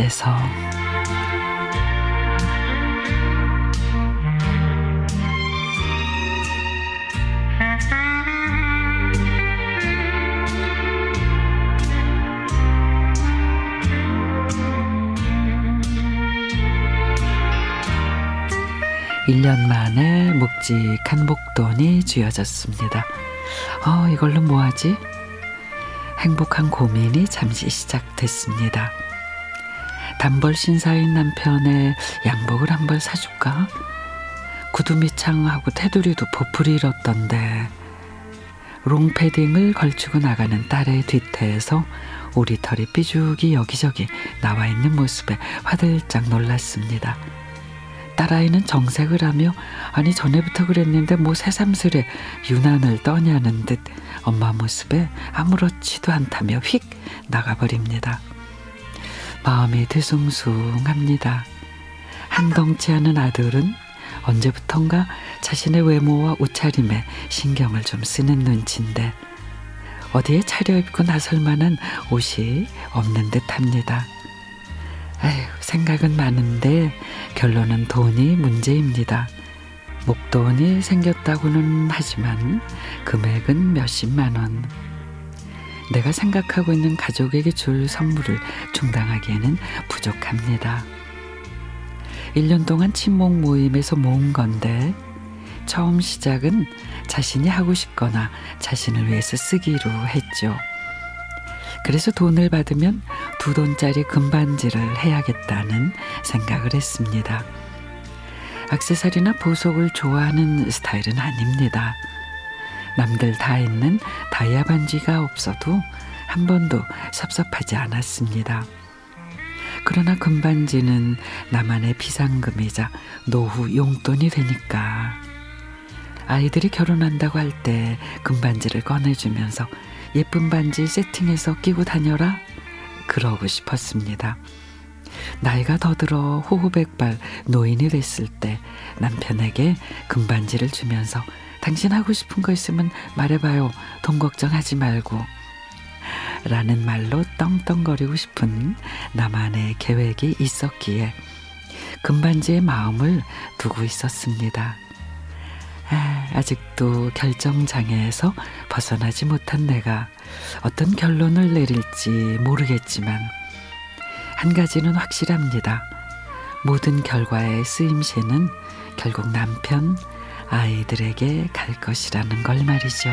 안에서 1년 만에 묵직한 목돈이 쥐어졌습니다. 어, 이걸로 뭐 하지? 행복한 고민이 잠시 시작됐습니다. 단벌 신사인 남편의 양복을 한 벌 사줄까? 구두미창하고 테두리도 보풀이 잃었던데 롱패딩을 걸치고 나가는 딸의 뒤태에서 오리털이 삐죽이 여기저기 나와 있는 모습에 화들짝 놀랐습니다. 딸아이는 정색을 하며 아니 전에부터 그랬는데 뭐 새삼스레 유난을 떠냐는 듯 엄마 모습에 아무렇지도 않다며 휙 나가버립니다. 마음이 들숭숭합니다. 한덩치 하는 아들은 언제부턴가 자신의 외모와 옷차림에 신경을 좀 쓰는 눈치인데 어디에 차려입고 나설 만한 옷이 없는 듯합니다. 아휴, 생각은 많은데 결론은 돈이 문제입니다. 목돈이 생겼다고는 하지만 금액은 몇십만 원. 내가 생각하고 있는 가족에게 줄 선물을 충당하기에는 부족합니다. 1년 동안 친목 모임에서 모은 건데 처음 시작은 자신이 하고 싶거나 자신을 위해서 쓰기로 했죠. 그래서 돈을 받으면 두 돈짜리 금반지를 해야겠다는 생각을 했습니다. 악세사리나 보석을 좋아하는 스타일은 아닙니다. 남들 다 있는 다이아 반지가 없어도 한 번도 섭섭하지 않았습니다. 그러나 금반지는 나만의 비상금이자 노후 용돈이 되니까 아이들이 결혼한다고 할 때 금반지를 꺼내주면서 예쁜 반지 세팅해서 끼고 다녀라 그러고 싶었습니다. 나이가 더 들어 호호백발 노인이 됐을 때 남편에게 금반지를 주면서 당신 하고 싶은 거 있으면 말해봐요. 돈 걱정하지 말고. 라는 말로 떵떵거리고 싶은 나만의 계획이 있었기에 금반지의 마음을 두고 있었습니다. 아, 아직도 결정장애에서 벗어나지 못한 내가 어떤 결론을 내릴지 모르겠지만 한 가지는 확실합니다. 모든 결과의 쓰임새는 결국 남편, 아이들에게 갈 것이라는 걸 말이죠.